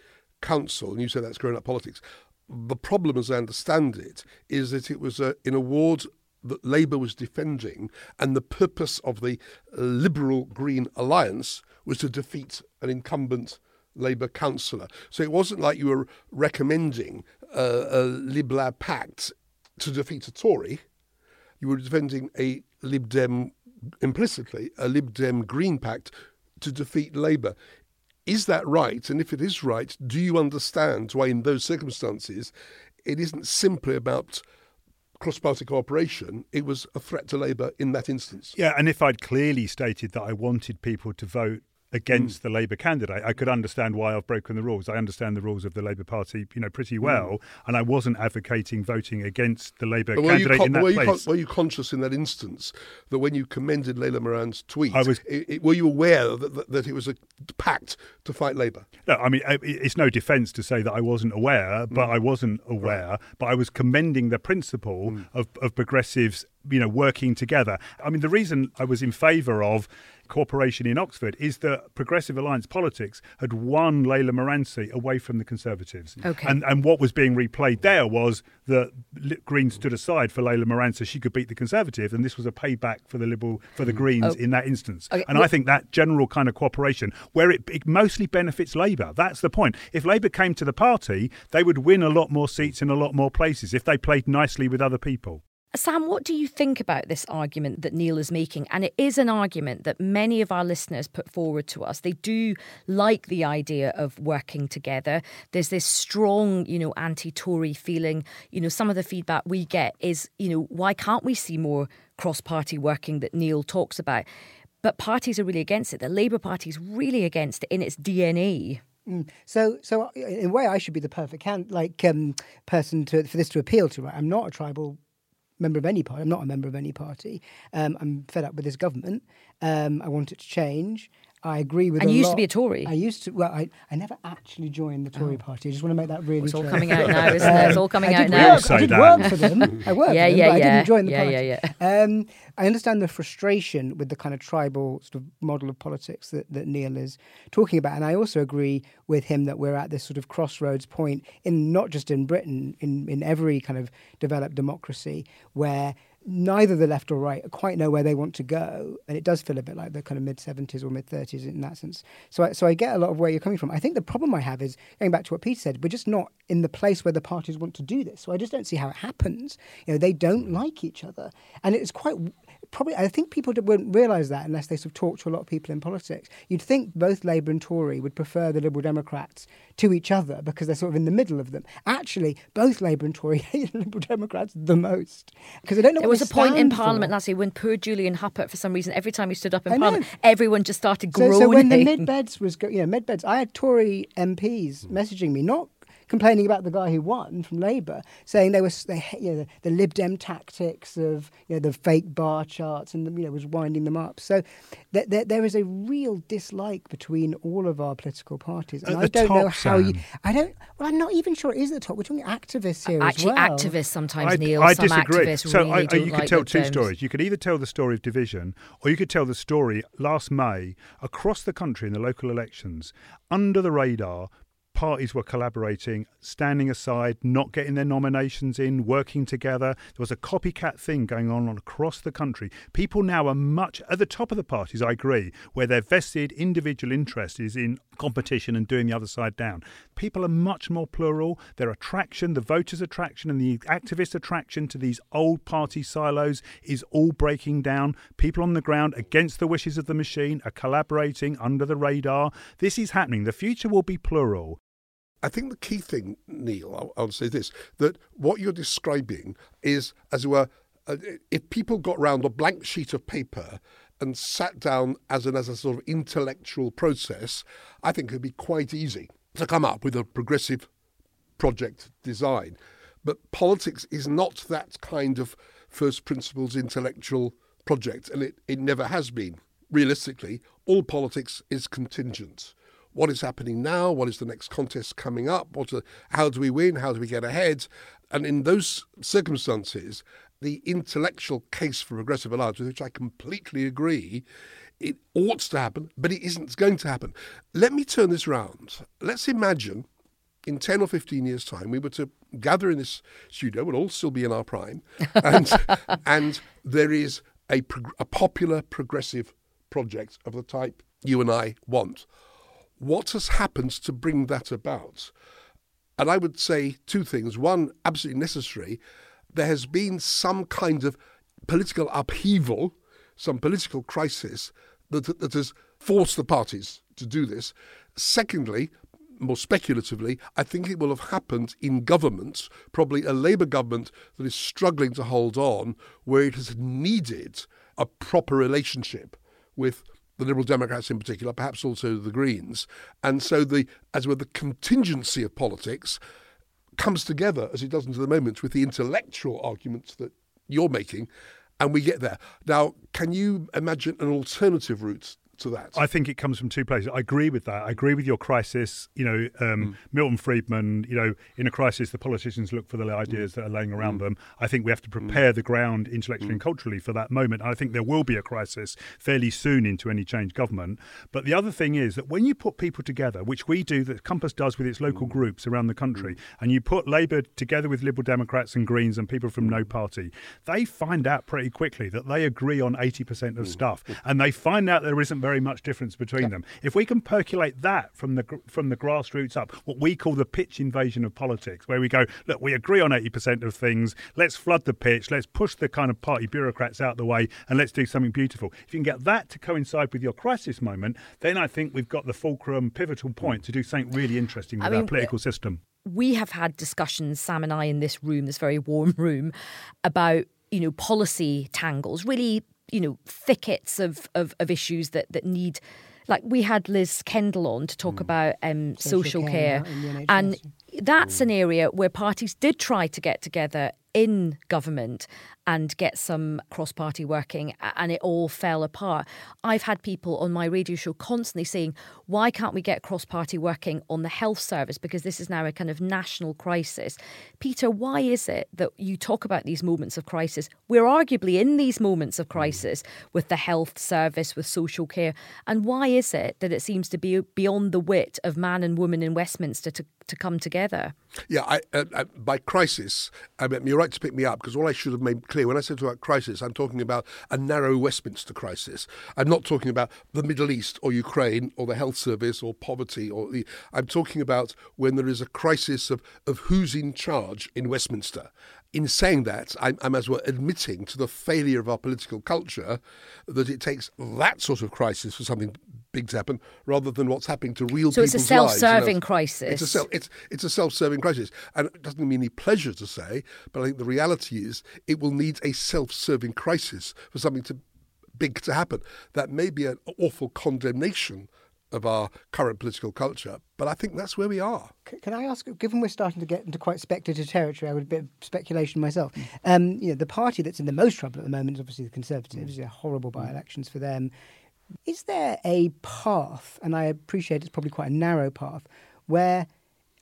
Council, and you say that's grown up politics. The problem, as I understand it, is that it was in a ward that Labour was defending, and the purpose of the Liberal Green alliance was to defeat an incumbent Labour councillor. So it wasn't like you were recommending uh, a Lib Lab pact to defeat a Tory. You were defending a Lib Dem, implicitly, a Lib Dem Green pact to defeat Labour. Is that right? And if it is right, do you understand why, in those circumstances, it isn't simply about cross party cooperation? It was a threat to Labour in that instance. Yeah, and if I'd clearly stated that I wanted people to vote against mm. the Labour candidate, I could understand why I've broken the rules. I understand the rules of the Labour Party, you know, pretty well, mm. and I wasn't advocating voting against the Labour candidate con- in that were place. You con- were you conscious in that instance that when you commended Layla Moran's tweet, I was, it, it, were you aware that, that, that, it was a pact to fight Labour? No, I mean, it's no defence to say that I wasn't aware, but mm. I wasn't aware, right. but I was commending the principle mm. of, of progressives, you know, working together. I mean, the reason I was in favour of corporation in Oxford is that Progressive Alliance politics had won Layla Moransi away from the Conservatives. Okay. And, and what was being replayed there was that Green stood aside for Layla Moran so she could beat the Conservative, and this was a payback for the Liberal for the mm. Greens oh. in that instance. Okay. And well, I think that general kind of cooperation, where it, it mostly benefits Labour, that's the point. If Labour came to the party, they would win a lot more seats in a lot more places if they played nicely with other people. Sam, what do you think about this argument that Neal is making? And it is an argument that many of our listeners put forward to us. They do like the idea of working together. There's this strong, you know, anti Tory feeling. You know, some of the feedback we get is, you know, why can't we see more cross party working that Neal talks about? But parties are really against it. The Labour Party is really against it in its DNA. Mm. So, so in a way, I should be the perfect can, like um, person to, for this to appeal to. Right? I'm not a tribal member of any party. I'm not a member of any party. Um, I'm fed up with this government. Um, I want it to change. I agree with. And you used lot. to be a Tory. I used to. Well, I, I never actually joined the Tory oh. party. I just want to make that really. It's all coming out now, isn't it? It's all coming out now. Work, I did work for them. I worked. yeah, for them, yeah, yeah. I didn't join the yeah, party. Yeah, yeah, um, I understand the frustration with the kind of tribal sort of model of politics that, that Neal is talking about, and I also agree with him that we're at this sort of crossroads point in not just in Britain, in in every kind of developed democracy where neither the left or right quite know where they want to go, and it does feel a bit like the kind of mid seventies or mid thirties in that sense. So, I, so I get a lot of where you're coming from. I think the problem I have is going back to what Peter said. We're just not in the place where the parties want to do this. So I just don't see how it happens. You know, they don't hmm. like each other, and it's quite probably I think people wouldn't realise that unless they sort of talk to a lot of people in politics. You'd think both Labour and Tory would prefer the Liberal Democrats to each other because they're sort of in the middle of them. Actually, both Labour and Tory *laughs* hate the Liberal Democrats the most because they don't know. There was a point in Parliament for. last year when poor Julian Huppert, for some reason, every time he stood up in Parliament, everyone just started groaning. So, so when the mid beds was, go- you know, mid beds, I had Tory MPs messaging me, not complaining about the guy who won from Labour, saying they were they, you know, the, the Lib Dem tactics of you know, the fake bar charts and the, you know was winding them up. So th- th- there is a real dislike between all of our political parties, and At I don't top, know how Sam. you. I don't. Well, I'm not even sure it is the top. We're talking activists here Actually, as well. activists sometimes, I, Neal. I some disagree. activists so really I, don't you like could tell two Dems. stories. You could either tell the story of division, or you could tell the story last May across the country in the local elections, under the radar, parties were collaborating, standing aside, not getting their nominations in, working together. There was a copycat thing going on across the country. People now are much at the top of the parties, I agree, where their vested individual interest is in competition and doing the other side down. People are much more plural. Their attraction, the voters' attraction and the activist attraction to these old party silos is all breaking down. People on the ground against the wishes of the machine are collaborating under the radar. This is happening. The future will be plural. I think the key thing, Neal, I'll, I'll say this that what you're describing is, as it were, uh, if people got round a blank sheet of paper and sat down as an as a sort of intellectual process, I think it'd be quite easy to come up with a progressive project design. But politics is not that kind of first principles intellectual project, and it, it never has been. Realistically, all politics is contingent what is happening now, what is the next contest coming up, what are, how do we win, how do we get ahead. And in those circumstances, the intellectual case for progressive alliance, with which I completely agree, it ought to happen, but it isn't going to happen. Let me turn this round. Let's imagine in 10 or 15 years' time, we were to gather in this studio, we'll all still be in our prime, *laughs* and, and there is a, a popular progressive project of the type you and I want what has happened to bring that about? And I would say two things. One, absolutely necessary, there has been some kind of political upheaval, some political crisis that, that has forced the parties to do this. Secondly, more speculatively, I think it will have happened in governments, probably a Labour government that is struggling to hold on, where it has needed a proper relationship with the Liberal Democrats in particular, perhaps also the Greens. And so the as with the contingency of politics comes together as it does into the moment with the intellectual arguments that you're making, and we get there. Now, can you imagine an alternative route to that? I think it comes from two places. I agree with that. I agree with your crisis. You know, um, mm. Milton Friedman. You know, in a crisis, the politicians look for the ideas mm. that are laying around mm. them. I think we have to mm. prepare the ground intellectually and mm. culturally for that moment. And I think there will be a crisis fairly soon into any change government. But the other thing is that when you put people together, which we do, that Compass does with its local mm. groups around the country, and you put Labour together with Liberal Democrats and Greens and people from no party, they find out pretty quickly that they agree on 80% of stuff, and they find out there isn't very much difference between yeah. them. If we can percolate that from the from the grassroots up, what we call the pitch invasion of politics, where we go, look, we agree on 80% of things, let's flood the pitch, let's push the kind of party bureaucrats out the way, and let's do something beautiful. If you can get that to coincide with your crisis moment, then I think we've got the fulcrum, pivotal mm. point to do something really interesting with I mean, our political system. We have had discussions, Sam and I, in this room, this very warm *laughs* room, about you know policy tangles, really you know thickets of, of, of issues that that need like we had Liz Kendall on to talk mm. about um, social, social, care, care and that's mm. an area where parties did try to get together in government and get some cross party working, and it all fell apart. I've had people on my radio show constantly saying, why can't we get cross party working on the health service? Because this is now a kind of national crisis. Peter, why is it that you talk about these moments of crisis? We're arguably in these moments of mm. crisis with the health service, with social care. And why is it that it seems to be beyond the wit of man and woman in Westminster to, to come together? Yeah, I, uh, uh, by crisis, I mean, you're right to pick me up because all I should have made clear when I said about crisis, I'm talking about a narrow Westminster crisis. I'm not talking about the Middle East or Ukraine or the health service or poverty or the. I'm talking about when there is a crisis of, of who's in charge in Westminster in saying that, I'm, I'm, as well admitting to the failure of our political culture that it takes that sort of crisis for something big to happen, rather than what's happening to real so people's lives. So it's a self-serving crisis. It's a self, it's it's a self-serving crisis, and it doesn't mean any pleasure to say, but I think the reality is it will need a self-serving crisis for something to big to happen. That may be an awful condemnation of our current political culture. But I think that's where we are. Can I ask, given we're starting to get into quite speculative territory, I would a bit of speculation myself. Um, you know, the party that's in the most trouble at the moment is obviously the Conservatives. Mm. horrible by-elections for them. Is there a path, and I appreciate it's probably quite a narrow path, where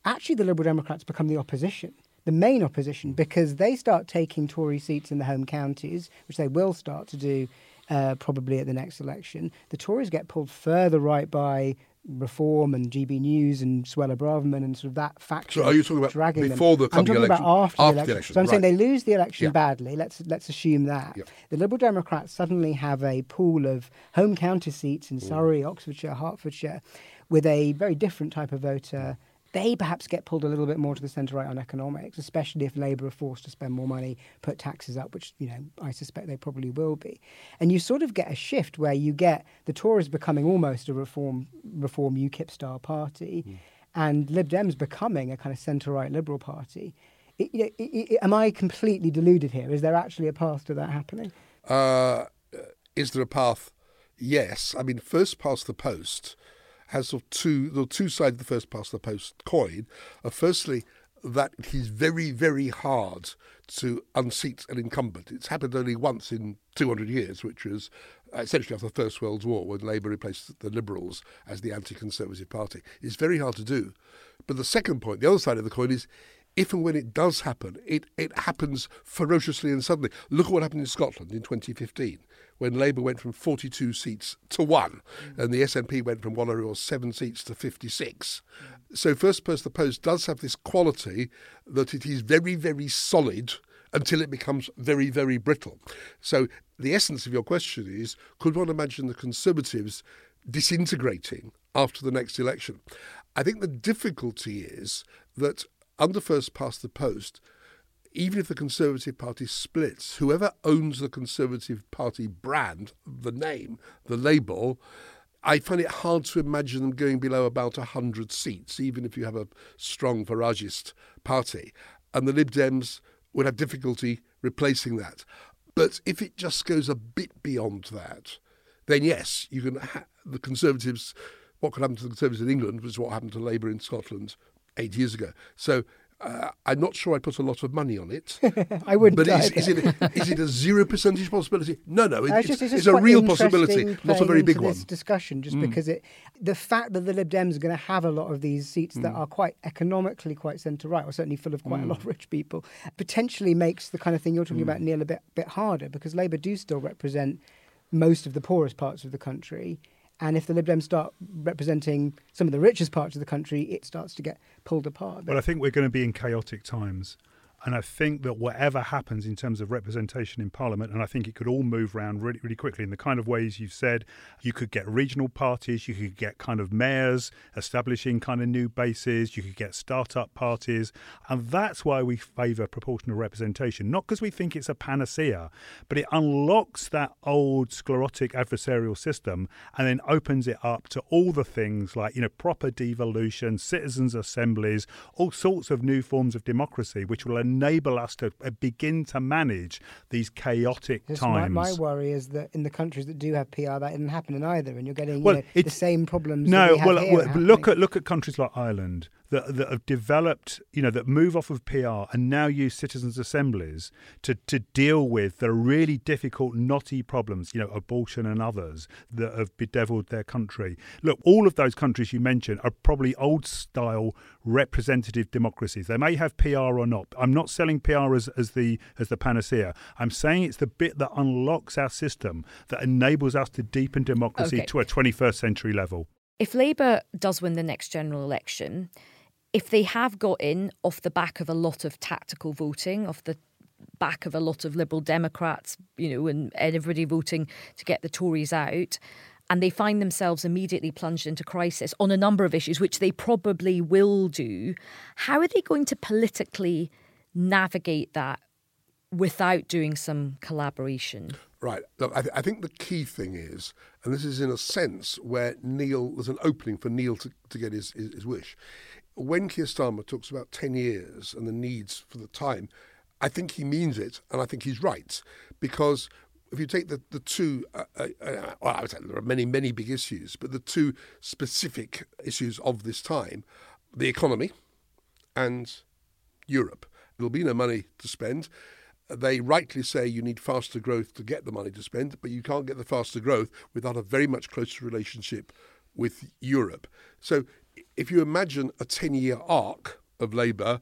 actually the Liberal Democrats become the opposition? the main opposition because they start taking Tory seats in the home counties, which they will start to do uh, probably at the next election. The Tories get pulled further right by Reform and GB News and Suella Braverman and sort of that faction. So are you talking about dragging before them. the I'm talking election? about after, after the, election. the election. So I'm right. saying they lose the election yeah. badly. Let's let's assume that yeah. the Liberal Democrats suddenly have a pool of home county seats in Surrey, mm. Oxfordshire, Hertfordshire, with a very different type of voter they perhaps get pulled a little bit more to the centre right on economics, especially if Labour are forced to spend more money, put taxes up, which you know I suspect they probably will be. And you sort of get a shift where you get the Tories becoming almost a reform reform UKIP style party, mm. and Lib Dems becoming a kind of centre right Liberal party. It, it, it, am I completely deluded here? Is there actually a path to that happening? Uh, is there a path? Yes. I mean, first past the post has sort of two the two sides of the first past the post coin. Uh, firstly, that it is very, very hard to unseat an incumbent. It's happened only once in 200 years, which was essentially after the First World War when Labour replaced the Liberals as the anti Conservative party. It's very hard to do. But the second point, the other side of the coin, is if and when it does happen, it, it happens ferociously and suddenly. Look at what happened in Scotland in 2015 when Labour went from 42 seats to one, mm. and the SNP went from one or seven seats to 56. Mm. So First Past the Post does have this quality that it is very, very solid until it becomes very, very brittle. So the essence of your question is could one imagine the Conservatives disintegrating after the next election? I think the difficulty is that under First Past the Post, even if the Conservative Party splits, whoever owns the Conservative Party brand, the name, the label, I find it hard to imagine them going below about 100 seats, even if you have a strong Faragist party. And the Lib Dems would have difficulty replacing that. But if it just goes a bit beyond that, then yes, you can. Ha- the Conservatives, what could happen to the Conservatives in England was what happened to Labour in Scotland eight years ago. So uh, I'm not sure I put a lot of money on it. *laughs* I wouldn't. But is, is it is it a zero percentage possibility? No, no. It, it's, just- it's, just a real possibility, not a very into big one. This discussion, just Mm. because it, the fact that the Lib Dems are going to have a lot of these seats that Mm. are quite economically quite centre right, or certainly full of quite a Mm. lot of rich people, potentially makes the kind of thing you're talking Mm. about, Neal, a bit bit harder because Labour do still represent most of the poorest parts of the country. And if the Lib Dems start representing some of the richest parts of the country, it starts to get pulled apart. Well, I think we're going to be in chaotic times. And I think that whatever happens in terms of representation in Parliament, and I think it could all move around really, really quickly in the kind of ways you've said. You could get regional parties, you could get kind of mayors establishing kind of new bases, you could get start-up parties. And that's why we favour proportional representation, not because we think it's a panacea, but it unlocks that old sclerotic adversarial system and then opens it up to all the things like, you know, proper devolution, citizens' assemblies, all sorts of new forms of democracy, which will enable us to uh, begin to manage these chaotic times. my worry is that in the countries that do have PR, that isn't happening either, and you're getting you know, the same problems. No, that we have well, well, look at look at countries like Ireland that that have developed, you know, that move off of PR and now use citizens' assemblies to to deal with the really difficult, knotty problems, you know, abortion and others that have bedeviled their country. Look, all of those countries you mentioned are probably old style representative democracies. They may have PR or not. I'm not selling PR as, as the as the panacea. I'm saying it's the bit that unlocks our system that enables us to deepen democracy Okay. to a 21st century level. If Labour does win the next general election, if they have got in off the back of a lot of tactical voting, off the back of a lot of Liberal Democrats, you know, and everybody voting to get the Tories out, and they find themselves immediately plunged into crisis on a number of issues, which they probably will do, how are they going to politically navigate that without doing some collaboration? Right. Look, I, th- I think the key thing is, and this is in a sense where Neal, there's an opening for Neal to, to get his, his, his wish. When Keir Starmer talks about 10 years and the needs for the time, I think he means it, and I think he's right. Because if you take the, the two, uh, uh, uh, well, I would say there are many, many big issues, but the two specific issues of this time the economy and Europe. There'll be no money to spend. They rightly say you need faster growth to get the money to spend, but you can't get the faster growth without a very much closer relationship with Europe. So if you imagine a 10 year arc of Labour,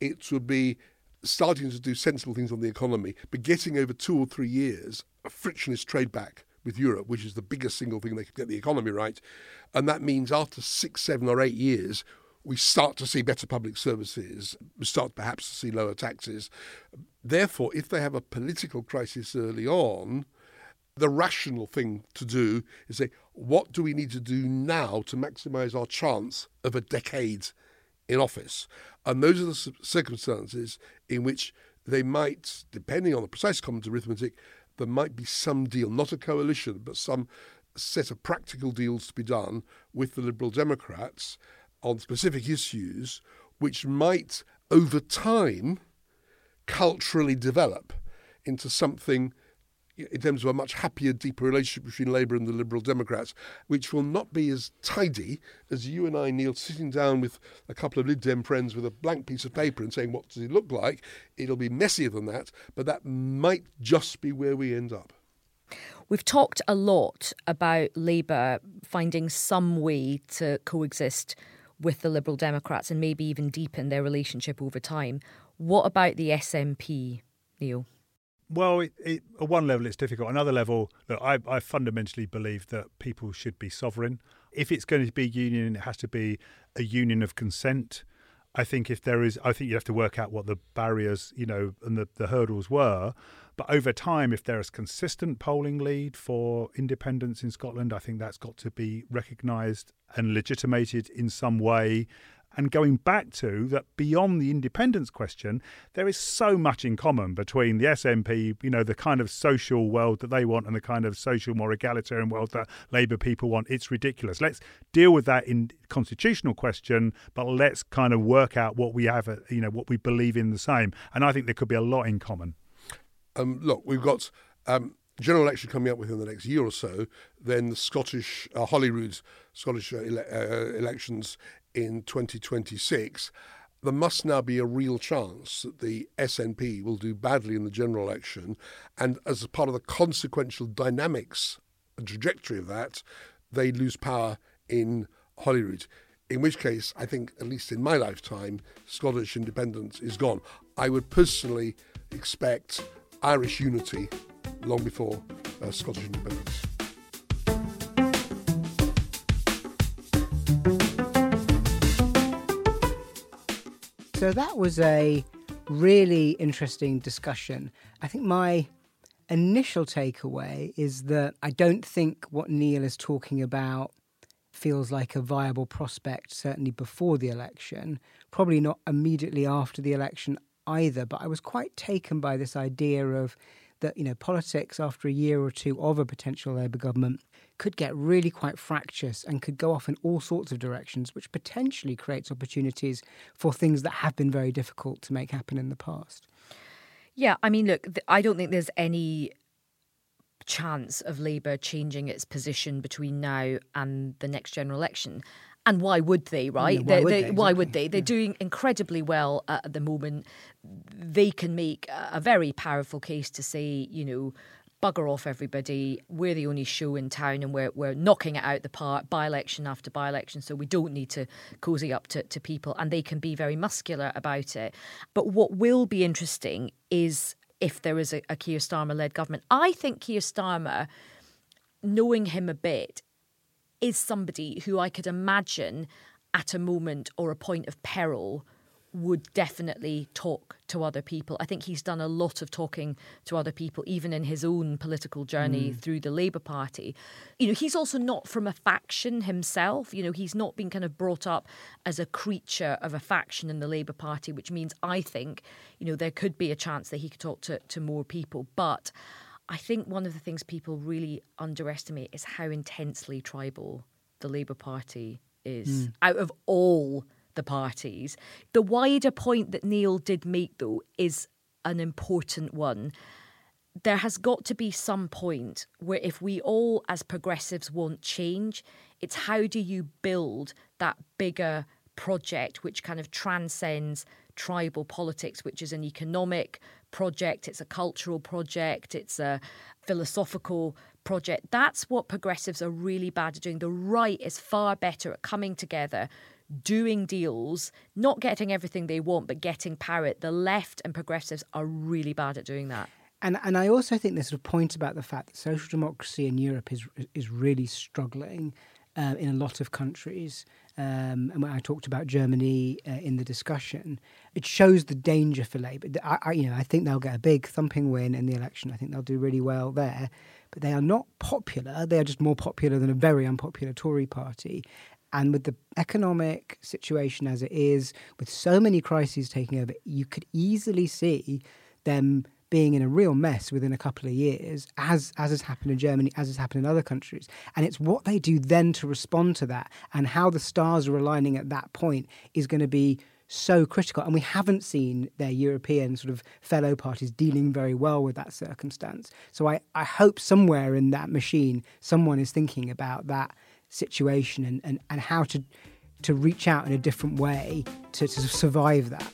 it would be starting to do sensible things on the economy, but getting over two or three years a frictionless trade back with Europe, which is the biggest single thing they could get the economy right. And that means after six, seven, or eight years, we start to see better public services, we start perhaps to see lower taxes. Therefore, if they have a political crisis early on, the rational thing to do is say, what do we need to do now to maximise our chance of a decade in office? And those are the circumstances in which they might, depending on the precise common arithmetic, there might be some deal, not a coalition, but some set of practical deals to be done with the Liberal Democrats on specific issues, which might, over time, culturally develop into something in terms of a much happier, deeper relationship between Labour and the Liberal Democrats, which will not be as tidy as you and I, Neal, sitting down with a couple of Lib Dem friends with a blank piece of paper and saying, What does it look like? It'll be messier than that, but that might just be where we end up. We've talked a lot about Labour finding some way to coexist with the Liberal Democrats and maybe even deepen their relationship over time. What about the SNP, Neal? Well, it, it, at one level, it's difficult. Another level, look, I, I fundamentally believe that people should be sovereign. If it's going to be union, it has to be a union of consent. I think if there is, I think you have to work out what the barriers, you know, and the, the hurdles were. But over time, if there is consistent polling lead for independence in Scotland, I think that's got to be recognised and legitimated in some way. And going back to that beyond the independence question, there is so much in common between the SNP, you know, the kind of social world that they want and the kind of social, more egalitarian world that Labour people want. It's ridiculous. Let's deal with that in constitutional question, but let's kind of work out what we have, uh, you know, what we believe in the same. And I think there could be a lot in common. Um, look, we've got um, general election coming up within the next year or so. Then the Scottish uh, Holyrood Scottish uh, ele- uh, elections in 2026, there must now be a real chance that the SNP will do badly in the general election. And as a part of the consequential dynamics and trajectory of that, they lose power in Holyrood. In which case, I think, at least in my lifetime, Scottish independence is gone. I would personally expect Irish unity long before uh, Scottish independence. So that was a really interesting discussion. I think my initial takeaway is that I don't think what Neal is talking about feels like a viable prospect, certainly before the election, probably not immediately after the election either. But I was quite taken by this idea of that, you know, politics after a year or two of a potential Labour government could get really quite fractious and could go off in all sorts of directions, which potentially creates opportunities for things that have been very difficult to make happen in the past. Yeah, I mean, look, I don't think there's any chance of Labour changing its position between now and the next general election. And why would they, right? Why, they, would they, they, why would exactly. they? They're Yeah. doing incredibly well uh, at the moment. They can make a a very powerful case to say, you know, bugger off everybody. We're the only show in town and we're, we're knocking it out the park by election after by election. So we don't need to cozy up to, to people. And they can be very muscular about it. But what will be interesting is if there is a, a Keir Starmer led government. I think Keir Starmer, knowing him a bit, is somebody who I could imagine at a moment or a point of peril would definitely talk to other people. I think he's done a lot of talking to other people, even in his own political journey mm. through the Labour Party. You know, he's also not from a faction himself. You know, he's not been kind of brought up as a creature of a faction in the Labour Party, which means I think, you know, there could be a chance that he could talk to, to more people. But I think one of the things people really underestimate is how intensely tribal the Labour Party is. Hmm. Out of all the parties, the wider point that Neal did make, though, is an important one. There has got to be some point where, if we all as progressives want change, it's how do you build that bigger project which kind of transcends tribal politics, which is an economic project, it's a cultural project, it's a philosophical project. That's what progressives are really bad at doing. The right is far better at coming together, doing deals, not getting everything they want, but getting power. The left and progressives are really bad at doing that. And and I also think there's a point about the fact that social democracy in Europe is is really struggling uh, in a lot of countries. Um, and when I talked about Germany uh, in the discussion, it shows the danger for Labour. I, I, you know, I think they'll get a big thumping win in the election. I think they'll do really well there, but they are not popular. They are just more popular than a very unpopular Tory party. And with the economic situation as it is, with so many crises taking over, you could easily see them being in a real mess within a couple of years, as as has happened in Germany, as has happened in other countries. And it's what they do then to respond to that, and how the stars are aligning at that point is going to be so critical. And we haven't seen their European sort of fellow parties dealing very well with that circumstance. So I, I hope somewhere in that machine, someone is thinking about that situation and, and, and how to to reach out in a different way to, to survive that.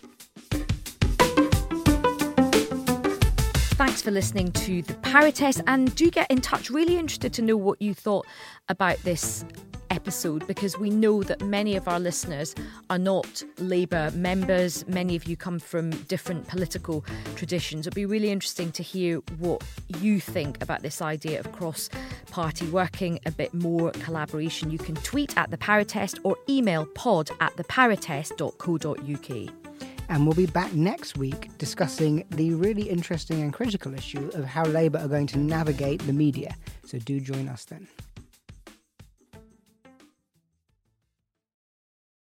Thanks for listening to the Power Test and do get in touch. Really interested to know what you thought about this episode because we know that many of our listeners are not Labour members. Many of you come from different political traditions. It'd be really interesting to hear what you think about this idea of cross party working, a bit more collaboration. You can tweet at the Power Test or email pod at thepowertest.co.uk. And we'll be back next week discussing the really interesting and critical issue of how Labour are going to navigate the media. So do join us then.